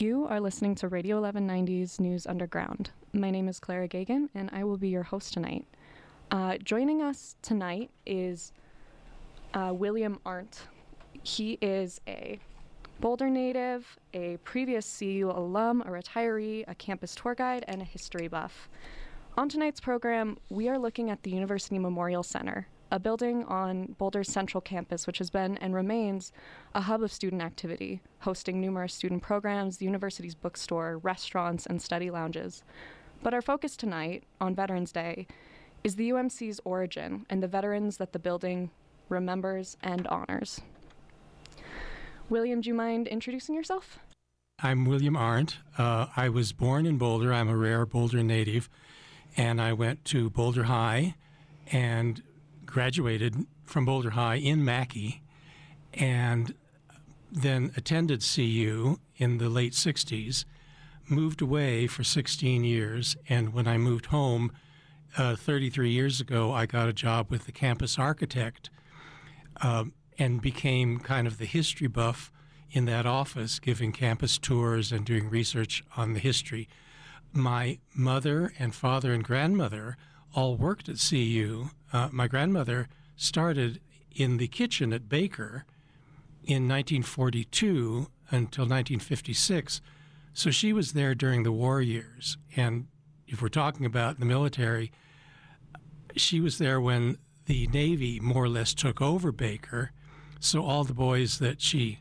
You are listening to Radio 1190's News Underground. My name is Clara Geoghegan, and I will be your host tonight. Uh, joining us tonight is uh, William Arnt. He is a Boulder native, a previous CU alum, a retiree, a campus tour guide, and a history buff. On tonight's program, we are looking at the University Memorial Center, a building on Boulder's central campus, which has been and remains a hub of student activity, hosting numerous student programs, the university's bookstore, restaurants, and study lounges. But our focus tonight, on Veterans Day, is the UMC's origin and the veterans that the building remembers and honors. William, do you mind introducing yourself? I'm William Arnt. Uh, I was born in Boulder. I'm a rare Boulder native. And I went to Boulder High and graduated from Boulder High in Mackay and then attended CU in the late 60s, moved away for 16 years, and when I moved home uh, 33 years ago, I got a job with the campus architect um, and became kind of the history buff in that office, giving campus tours and doing research on the history. My mother and father and grandmother all worked at CU. Uh, my grandmother started in the kitchen at Baker in 1942 until 1956. So she was there during the war years. And if we're talking about the military, she was there when the Navy more or less took over Baker. So all the boys that she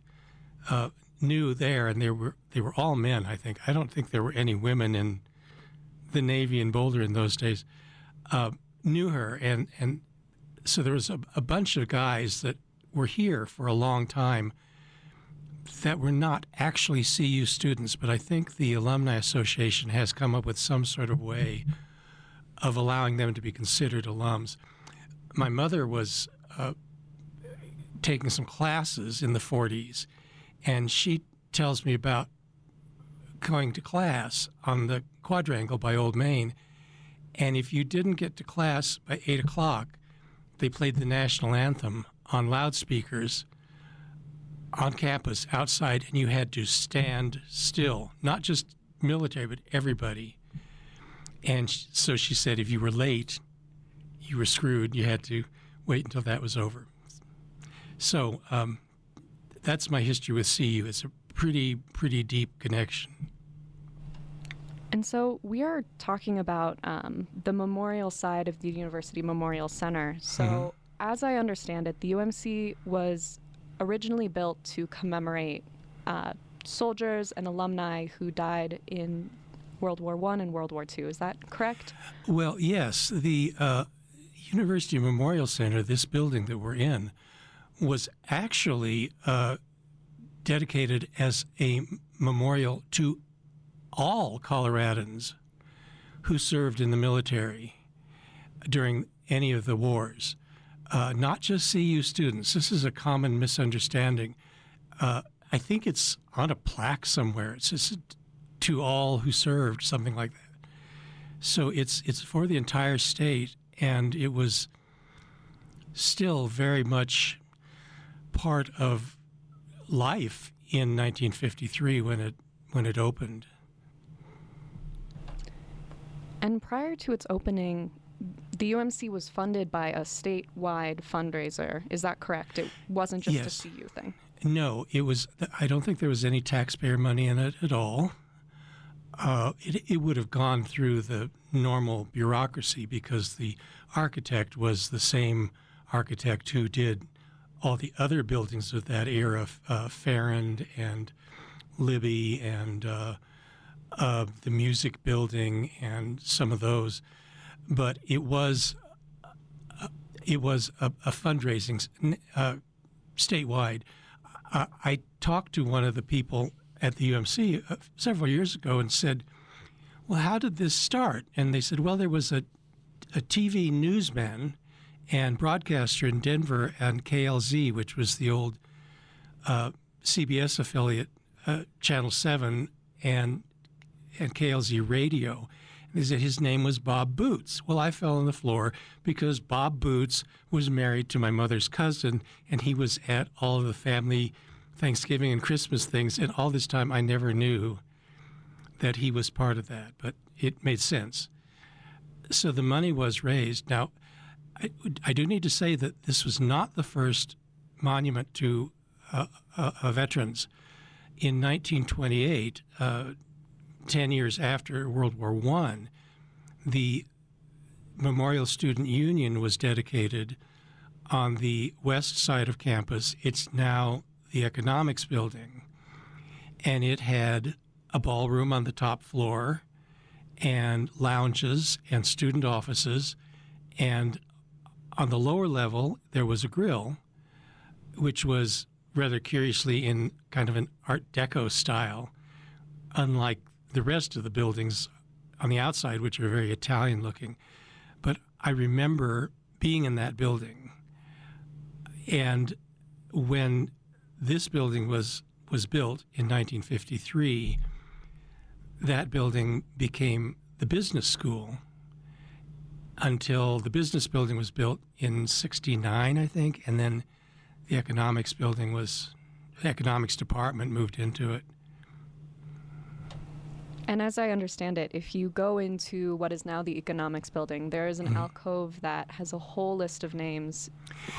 uh, knew there, and they were they were all men. I think I don't think there were any women in the Navy in Boulder in those days uh, knew her, and and so there was a, a bunch of guys that were here for a long time that were not actually CU students, but I think the Alumni Association has come up with some sort of way of allowing them to be considered alums. My mother was uh, taking some classes in the 40s, and she tells me about going to class on the quadrangle by Old Main and if you didn't get to class by 8 o'clock, they played the national anthem on loudspeakers on campus outside, and you had to stand still, not just military, but everybody. And so she said if you were late, you were screwed. You had to wait until that was over. So um, that's my history with CU. It's a pretty, pretty deep connection. And so we are talking about um, the memorial side of the University Memorial Center. So, mm-hmm. as I understand it, the UMC was originally built to commemorate uh, soldiers and alumni who died in World War One and World War Two. Is that correct? Well, yes. The uh, University Memorial Center, this building that we're in, was actually uh, dedicated as a memorial to all Coloradans who served in the military during any of the wars, uh, not just CU students. This is a common misunderstanding. Uh, I think it's on a plaque somewhere. It's just to all who served, something like that. So it's it's for the entire state, and it was still very much part of life in 1953 when it when it opened. And prior to its opening, the UMC was funded by a statewide fundraiser. Is that correct? It wasn't just yes. a CU thing. No, it was. I don't think there was any taxpayer money in it at all. Uh, it, it would have gone through the normal bureaucracy because the architect was the same architect who did all the other buildings of that era, uh, Farrand and Libby and uh, uh, the music building and some of those, but it was uh, it was a, a fundraising uh, statewide. I, I, talked to one of the people at the UMC uh, several years ago and said, "Well, how did this start?" And they said, "Well, there was a a TV newsman and broadcaster in Denver and KLZ, which was the old uh, CBS affiliate, uh, Channel Seven, and at KLZ Radio. He said his name was Bob Boots. Well, I fell on the floor because Bob Boots was married to my mother's cousin, and he was at all of the family Thanksgiving and Christmas things, and all this time I never knew that he was part of that, but it made sense. So the money was raised. Now, I, I do need to say that this was not the first monument to uh, uh, uh, veterans. In 1928, uh, 10 years after World War I, the Memorial Student Union was dedicated on the west side of campus. It's now the economics building. And it had a ballroom on the top floor and lounges and student offices. And on the lower level, there was a grill, which was rather curiously in kind of an Art Deco style, unlike the rest of the buildings on the outside, which are very Italian looking. But I remember being in that building. And when this building was, was built in 1953, that building became the business school until the business building was built in 69, I think, and then the economics building was, the economics department moved into it. And as I understand it, if you go into what is now the economics building, there is an mm-hmm. alcove that has a whole list of names.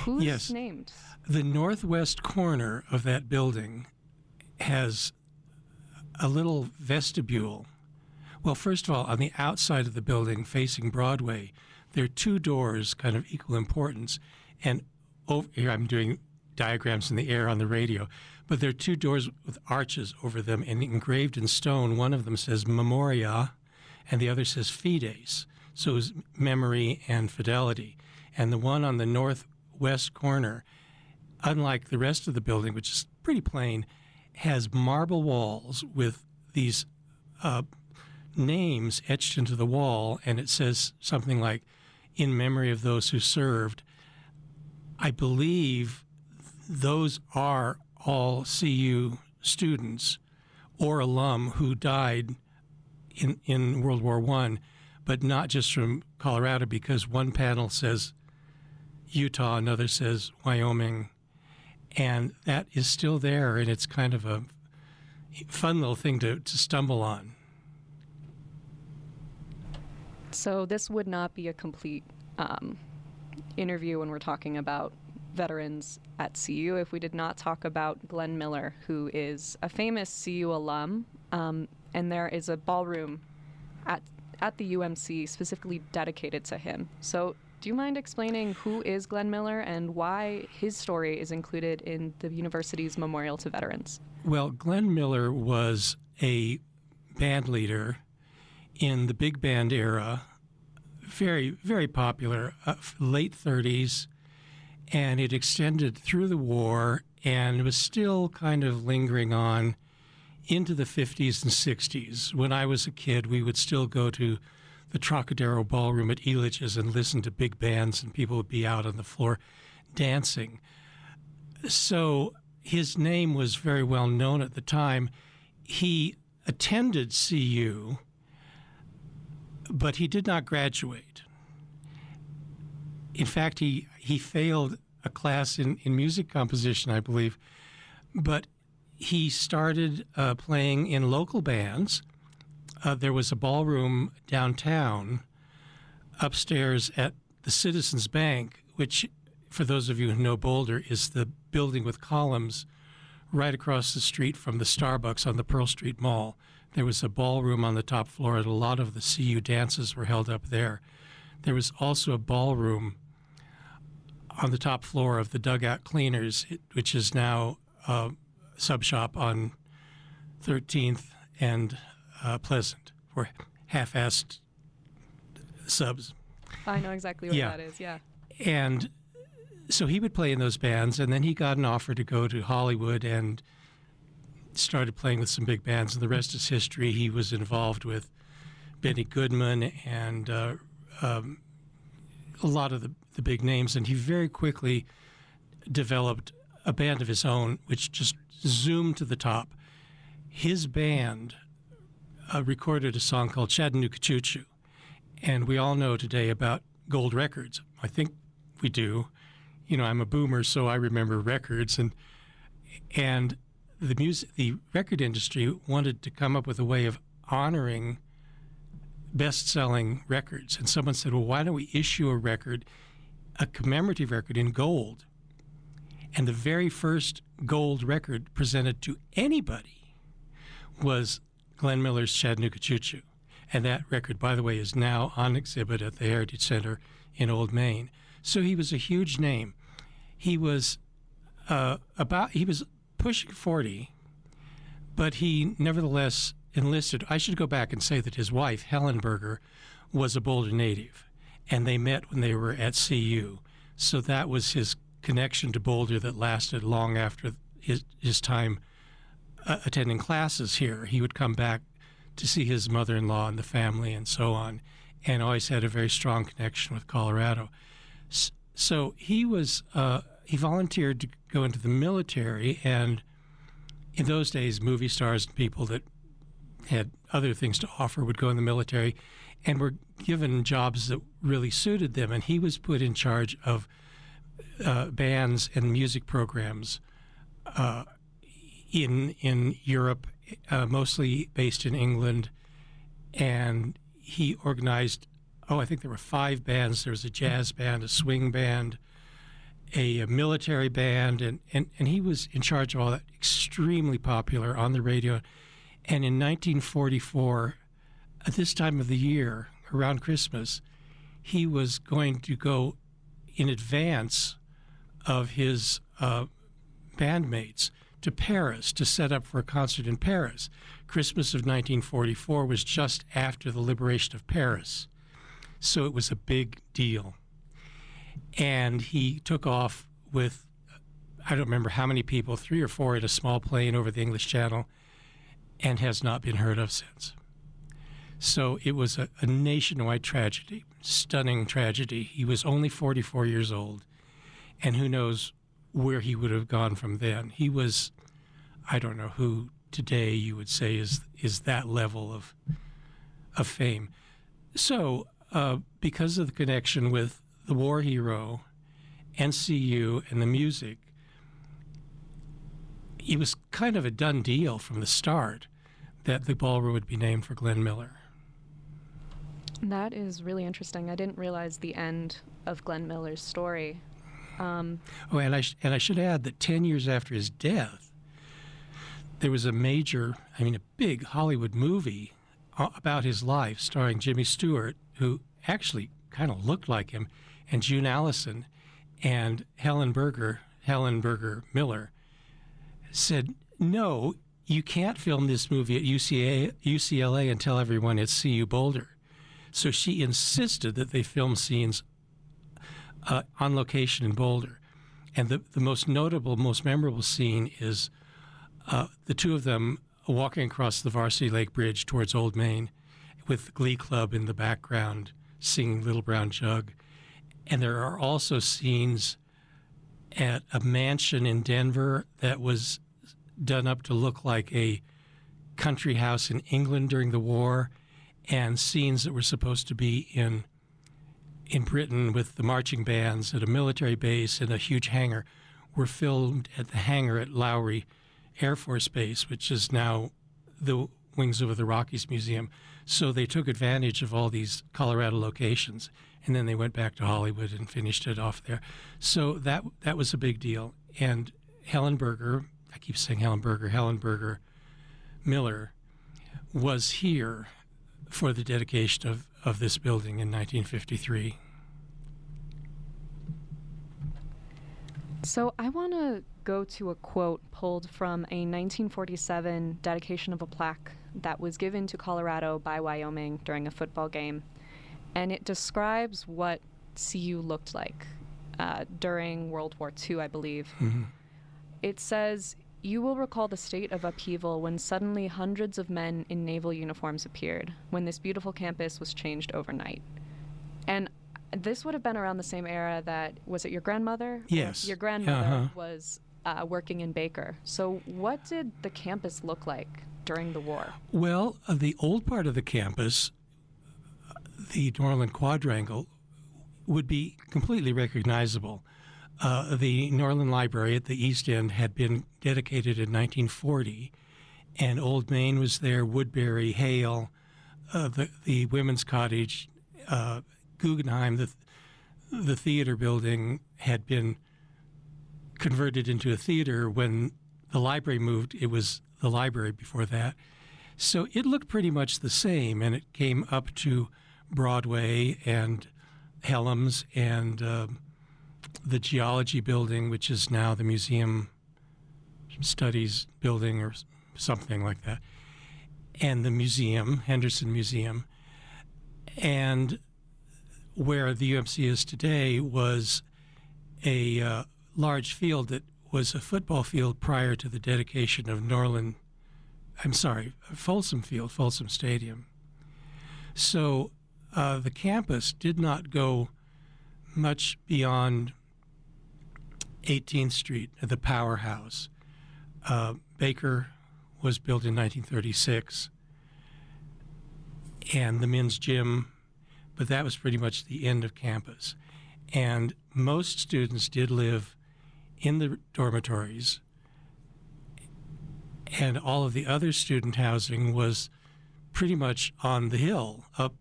Who's yes. named? The northwest corner of that building has a little vestibule. Well, first of all, on the outside of the building facing Broadway, there are two doors, kind of equal importance. And over here, I'm doing diagrams in the air on the radio. But there are two doors with arches over them, and engraved in stone, one of them says Memoria, and the other says Fides. So it's memory and fidelity. And the one on the northwest corner, unlike the rest of the building, which is pretty plain, has marble walls with these uh, names etched into the wall, and it says something like, in memory of those who served. I believe those are all CU students or alum who died in, in World War I, but not just from Colorado, because one panel says Utah, another says Wyoming, and that is still there, and it's kind of a fun little thing to, to stumble on. So this would not be a complete um, interview when we're talking about veterans at CU if we did not talk about Glenn Miller, who is a famous CU alum. Um, and there is a ballroom at, at the UMC specifically dedicated to him. So, do you mind explaining who is Glenn Miller and why his story is included in the university's Memorial to Veterans? Well, Glenn Miller was a band leader in the big band era, very, very popular, uh, late 30s, and it extended through the war and was still kind of lingering on into the 50s and 60s. When I was a kid, we would still go to the Trocadero Ballroom at Elitch's and listen to big bands, and people would be out on the floor dancing. So his name was very well known at the time. He attended CU, but he did not graduate. In fact, he, he failed a class in, in music composition, I believe. But he started uh, playing in local bands. Uh, there was a ballroom downtown upstairs at the Citizens Bank, which, for those of you who know Boulder, is the building with columns right across the street from the Starbucks on the Pearl Street Mall. There was a ballroom on the top floor, and a lot of the CU dances were held up there. There was also a ballroom on the top floor of the Dugout Cleaners, which is now a sub shop on 13th and uh, Pleasant for half-assed subs. I know exactly what yeah. that is. Yeah. And so he would play in those bands, and then he got an offer to go to Hollywood and started playing with some big bands. And the rest is history. He was involved with Benny Goodman and uh, um, a lot of the the big names, and he very quickly developed a band of his own, which just zoomed to the top. His band uh, recorded a song called Chattanooga Choo Choo, and we all know today about gold records. I think we do. You know, I'm a boomer, so I remember records, and and the music, the record industry wanted to come up with a way of honoring best-selling records, and someone said, "Well, why don't we issue a record, a commemorative record in gold?" And the very first gold record presented to anybody was Glenn Miller's Chattanooga Choo Choo. And that record, by the way, is now on exhibit at the Heritage Center in Old Main. So he was a huge name. He was uh, about he was pushing 40, but he nevertheless enlisted. I should go back and say that his wife, Helen Burger, was a Boulder native, and they met when they were at CU. So that was his connection to Boulder that lasted long after his, his time uh, attending classes here. He would come back to see his mother in law and the family and so on, and always had a very strong connection with Colorado. So he was uh, he volunteered to go into the military, and in those days, movie stars and people that had other things to offer would go in the military, and were given jobs that really suited them. And he was put in charge of uh, bands and music programs uh, in in Europe, uh, mostly based in England, and he organized. Oh, I think there were five bands. There was a jazz band, a swing band, a, a military band, and, and, and he was in charge of all that. Extremely popular on the radio. And in 1944, at this time of the year, around Christmas, he was going to go in advance of his uh, bandmates to Paris to set up for a concert in Paris. Christmas of 1944 was just after the liberation of Paris, so it was a big deal. And he took off with, I don't remember how many people, three or four in a small plane over the English Channel, and has not been heard of since. So it was a, a nationwide tragedy, stunning tragedy. He was only 44 years old and who knows where he would have gone from then. He was, I don't know who today you would say is is that level of of fame. So, uh, because of the connection with the war hero, NCU, and the music, it was kind of a done deal from the start that the ballroom would be named for Glenn Miller. That is really interesting. I didn't realize the end of Glenn Miller's story. Um, oh, and I sh- and I should add that ten years after his death, there was a major, I mean, a big Hollywood movie about his life, starring Jimmy Stewart, who actually kind of looked like him, and June Allyson and Helen Burger, Helen Burger Miller, said, "No, you can't film this movie at UCA, UCLA and tell everyone it's CU Boulder." So she insisted that they film scenes uh, on location in Boulder. And the, the most notable, most memorable scene is uh, the two of them walking across the Varsity Lake Bridge towards Old Main with the Glee Club in the background singing Little Brown Jug. And there are also scenes at a mansion in Denver that was done up to look like a country house in England during the war, and scenes that were supposed to be in in Britain with the marching bands at a military base and a huge hangar were filmed at the hangar at Lowry Air Force Base, which is now the Wings Over the Rockies Museum. So they took advantage of all these Colorado locations, and then they went back to Hollywood and finished it off there. So that that was a big deal. And Helen Burger, I keep saying Helen Burger, Helen Burger Miller, was here for the dedication of, of this building in 1953. So I want to go to a quote pulled from a 1947 dedication of a plaque that was given to Colorado by Wyoming during a football game. And it describes what CU looked like uh, during World War II, I believe. Mm-hmm. It says, you will recall the state of upheaval when suddenly hundreds of men in naval uniforms appeared, when this beautiful campus was changed overnight. And this would have been around the same era that, was it your grandmother? Yes. Your grandmother uh-huh. was uh, working in Baker. So, what did the campus look like during the war? Well, uh, the old part of the campus, the Norlin Quadrangle, would be completely recognizable. Uh, the Norlin Library at the East End had been dedicated in 1940, and Old Main was there, Woodbury, Hale, uh, the, the Women's Cottage, uh, Guggenheim, the, the theater building had been converted into a theater when the library moved. It was the library before that. So it looked pretty much the same, and it came up to Broadway and Hellems and uh, the geology building, which is now the Museum Studies building or something like that, and the museum, Henderson Museum. And where the UMC is today was a uh, large field that was a football field prior to the dedication of Norlin. I'm sorry, Folsom Field, Folsom Stadium. So uh, the campus did not go much beyond 18th Street, the powerhouse. Uh, Baker was built in 1936, and the men's gym, but that was pretty much the end of campus. And most students did live in the dormitories, and all of the other student housing was pretty much on the hill up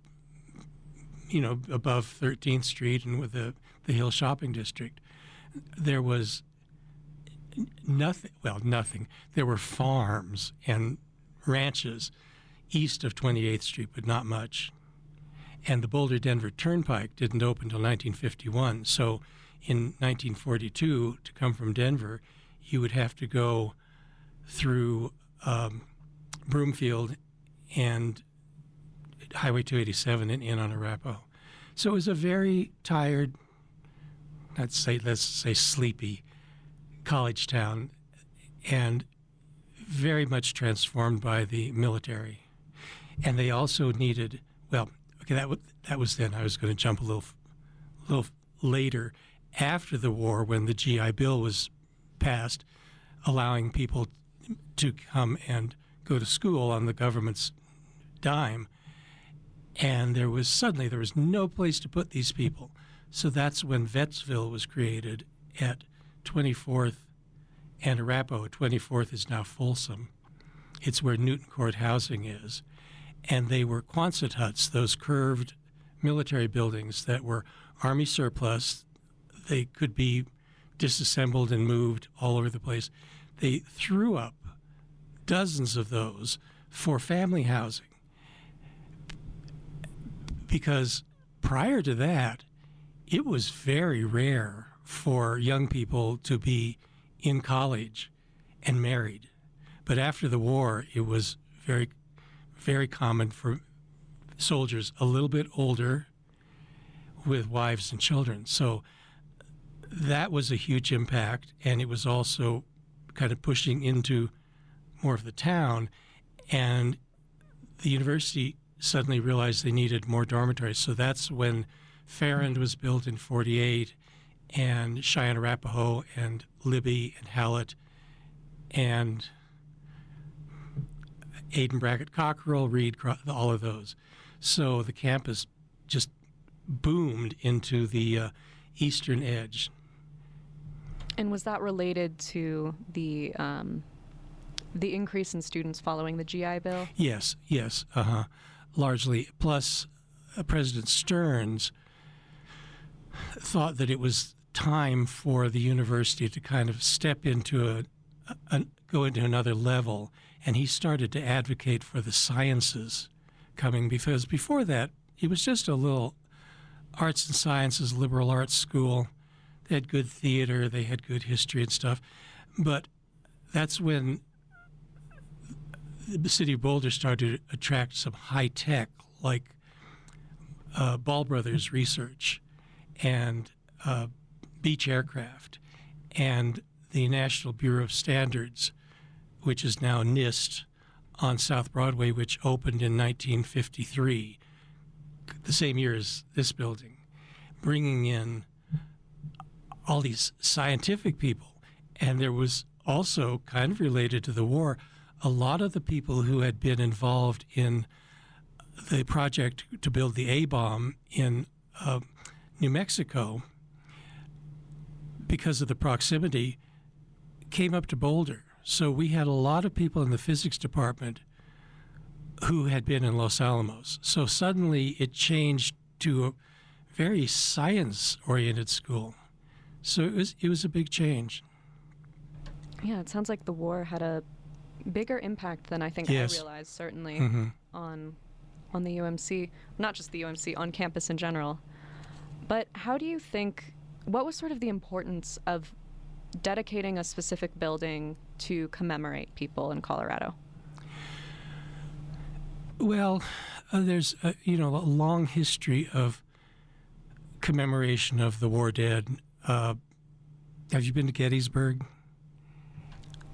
you know, above 13th Street and with the, the Hill Shopping District, there was nothing, well, nothing. There were farms and ranches east of 28th Street, but not much. And the Boulder Denver Turnpike didn't open until 1951. So in 1942, to come from Denver, you would have to go through um, Broomfield and Highway 287 and in on Arapaho. So it was a very tired, let's say, let's say sleepy college town, and very much transformed by the military. And they also needed, well, okay, that, w- that was then. I was going to jump a little, little later after the war when the GI Bill was passed, allowing people to come and go to school on the government's dime and there was suddenly there was no place to put these people. So that's when Vetsville was created at 24th and Arapahoe. 24th is now Folsom. It's where Newton Court housing is. And they were Quonset huts, those curved military buildings that were Army surplus. They could be disassembled and moved all over the place. They threw up dozens of those for family housing because prior to that, it was very rare for young people to be in college and married. But after the war, it was very, very common for soldiers a little bit older with wives and children. So that was a huge impact, and it was also kind of pushing into more of the town. And the university suddenly realized they needed more dormitories. So that's when Farrand was built in 48 and Cheyenne Arapahoe and Libby and Hallett and Aden Brackett Cockerell, Reed, all of those. So the campus just boomed into the uh, eastern edge. And was that related to the um, the increase in students following the GI Bill? Yes, yes, uh huh largely. Plus, uh, President Stearns thought that it was time for the university to kind of step into a, a, go into another level, and he started to advocate for the sciences coming because before that he was just a little arts and sciences liberal arts school. They had good theater, they had good history and stuff, but that's when the city of Boulder started to attract some high tech, like uh, Ball Brothers research and uh, Beech Aircraft and the National Bureau of Standards, which is now NIST on South Broadway, which opened in 1953, the same year as this building, bringing in all these scientific people. And there was also, kind of related to the war, a lot of the people who had been involved in the project to build the A bomb in uh, New Mexico because of the proximity, came up to Boulder. So we had a lot of people in the physics department who had been in Los Alamos. So suddenly it changed to a very science oriented school. So it was it was a big change. Yeah, it sounds like the war had a bigger impact than I think Yes. I realized certainly hmm on on the UMC, not just the UMC, on campus in general. But how do you think what was sort of the importance of dedicating a specific building to commemorate people in Colorado? Well, uh, there's a, you know a long history of commemoration of the war dead. Uh, have you been to Gettysburg?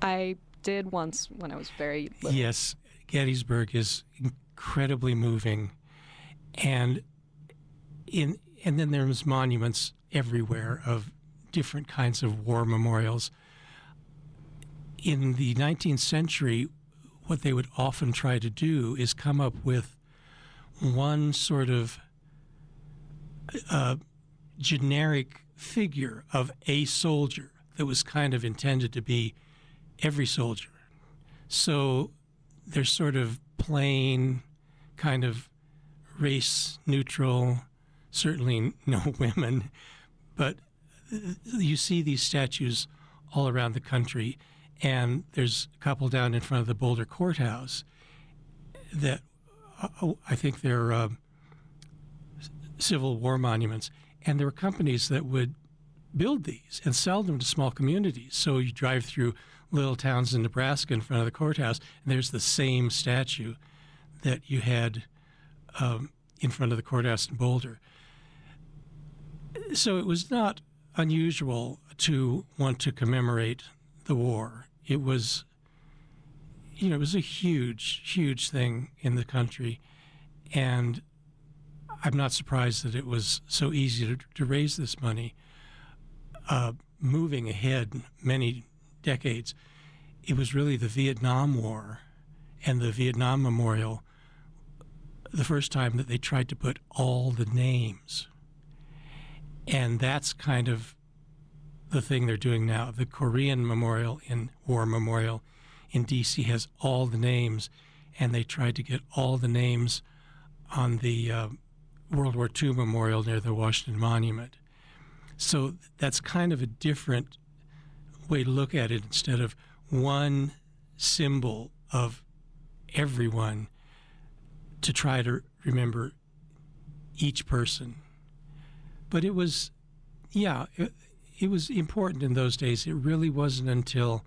I did once when I was very little. Yes, Gettysburg is incredibly moving, and in and then there's monuments everywhere of different kinds of war memorials. In the 19th century, what they would often try to do is come up with one sort of uh, generic figure of a soldier that was kind of intended to be every soldier. So they're sort of plain, kind of race neutral, certainly no women, but you see these statues all around the country. And there's a couple down in front of the Boulder Courthouse that uh, I think they're uh, Civil War monuments. And there were companies that would build these and sell them to small communities. So you drive through little towns in Nebraska in front of the courthouse, and there's the same statue that you had um, in front of the courthouse in Boulder. So it was not unusual to want to commemorate the war. It was, you know, it was a huge, huge thing in the country, and I'm not surprised that it was so easy to, to raise this money. Uh, moving ahead many decades, it was really the Vietnam War and the Vietnam Memorial the first time that they tried to put all the names. And that's kind of the thing they're doing now. The Korean Memorial in War Memorial in D.C. has all the names, and they tried to get all the names on the uh, World War II Memorial near the Washington Monument. So that's kind of a different way to look at it instead of one symbol of everyone to try to remember each person. But it was, yeah, it, it was important in those days. It really wasn't until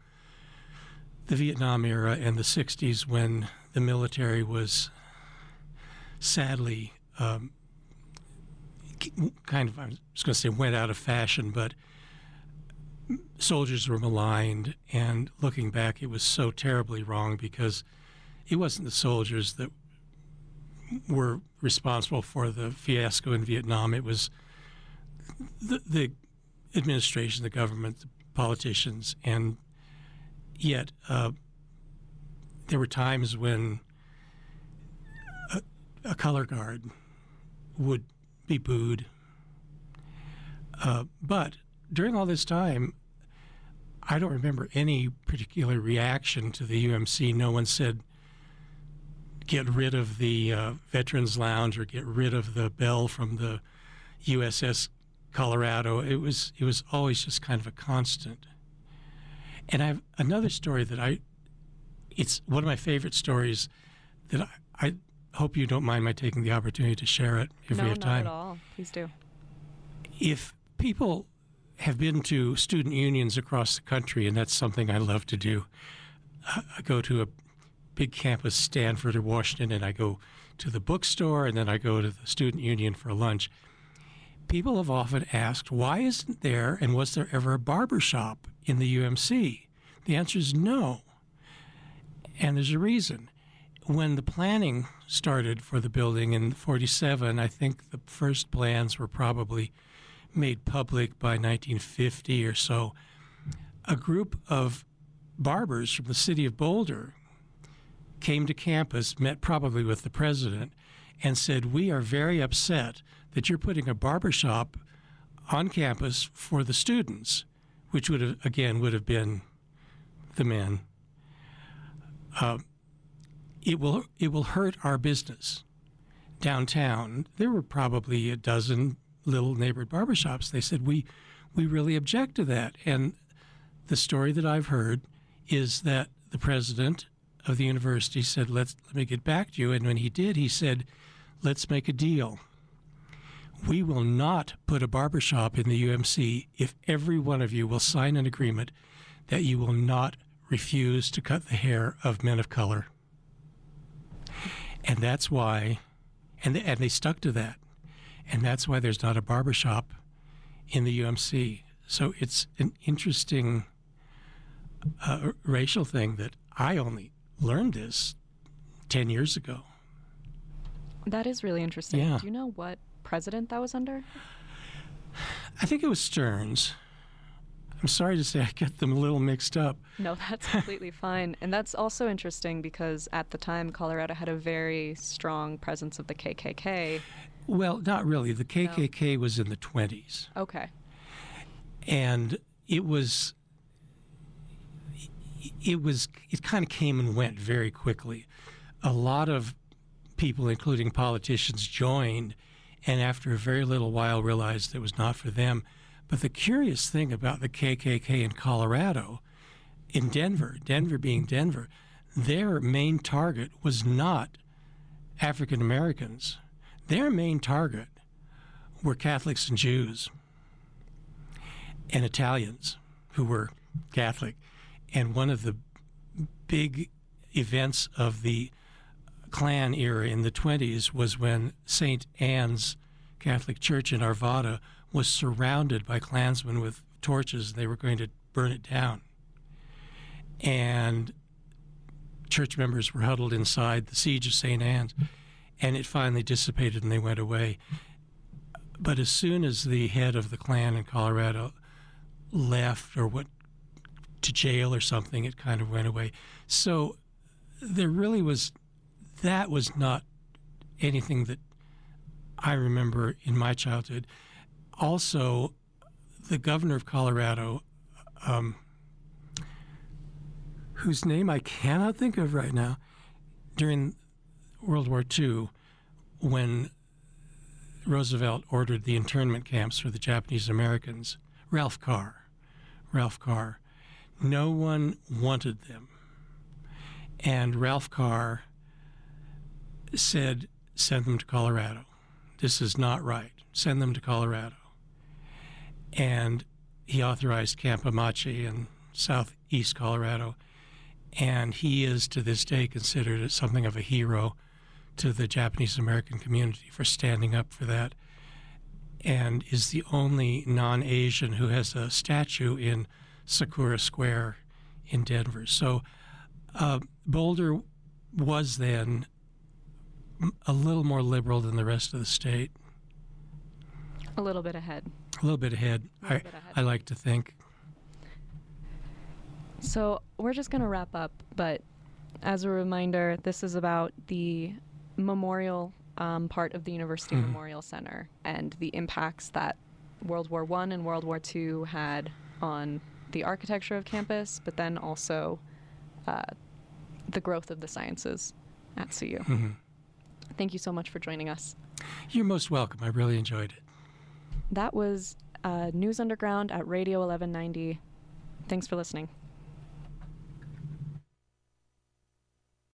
the Vietnam era and the 60s when the military was sadly um, kind of, I was going to say went out of fashion, but soldiers were maligned. And looking back, it was so terribly wrong because it wasn't the soldiers that were responsible for the fiasco in Vietnam. It was the, the administration, the government, the politicians, and yet uh, there were times when a, a color guard would be booed. Uh, but during all this time, I don't remember any particular reaction to the UMC. No one said, get rid of the uh, Veterans Lounge or get rid of the bell from the USS Colorado. It was it was always just kind of a constant. And I have another story that I, it's one of my favorite stories that I, I hope you don't mind my taking the opportunity to share it if no, we have not time. at all. Please do. If people have been to student unions across the country, and that's something I love to do, I go to a big campus, Stanford or Washington, and I go to the bookstore, and then I go to the student union for lunch. People have often asked, why isn't there and was there ever a barber shop in the UMC? The answer is no. And there's a reason. When the planning started for the building in 47, I think the first plans were probably made public by 1950 or so. A group of barbers from the city of Boulder came to campus, met probably with the president, and said, We are very upset that you're putting a barber shop on campus for the students. which would have again would have been the men. Uh, it will it will hurt our business downtown. There were probably a dozen little neighborhood barbershops. They said we we really object to that. And the story that I've heard is that the president of the university said, "Let's let me get back to you." And when he did, he said, "Let's make a deal." We will not put a barbershop in the UMC if every one of you will sign an agreement that you will not refuse to cut the hair of men of color. And that's why, and they, and they stuck to that. And that's why there's not a barbershop in the UMC. So it's an interesting uh, racial thing that I only learned this 10 years ago. That is really interesting. Yeah. Do you know what president that was under? I think it was Stearns. I'm sorry to say I get them a little mixed up. No, that's completely fine. And that's also interesting because at the time, Colorado had a very strong presence of the KKK. Well, not really. The KKK was in the 20s. Okay. and it was it was it kind of came and went very quickly a lot of people including politicians joined and after a very little while realized it was not for them but the curious thing about the KKK in Colorado in Denver Denver being Denver their main target was not African Americans their main target were Catholics and Jews and Italians who were Catholic. And one of the big events of the Klan era in the 20s was when St. Anne's Catholic Church in Arvada was surrounded by Klansmen with torches. They were going to burn it down. And church members were huddled inside the siege of St. Anne's. And it finally dissipated and they went away. But as soon as the head of the Klan in Colorado left or went to jail or something, it kind of went away. So there really was, that was not anything that I remember in my childhood. Also, the governor of Colorado, um, whose name I cannot think of right now, during World War II, when Roosevelt ordered the internment camps for the Japanese Americans, Ralph Carr. Ralph Carr. No one wanted them. And Ralph Carr said, send them to Colorado. This is not right. Send them to Colorado. And he authorized Camp Amache in southeast Colorado. And he is to this day considered something of a hero to the Japanese American community for standing up for that and is the only non Asian who has a statue in Sakura Square in Denver. So uh, Boulder was then a little more liberal than the rest of the state, A little bit ahead. a little bit ahead, little I, bit ahead. I like to think. So we're just going to wrap up, but as a reminder, this is about the memorial um, part of the University Mhm. Memorial Center and the impacts that World War One and World War Two had on the architecture of campus, but then also uh, the growth of the sciences at CU. Mhm. Thank you so much for joining us. You're most welcome. I really enjoyed it. That was uh, News Underground at Radio 1190. Thanks for listening.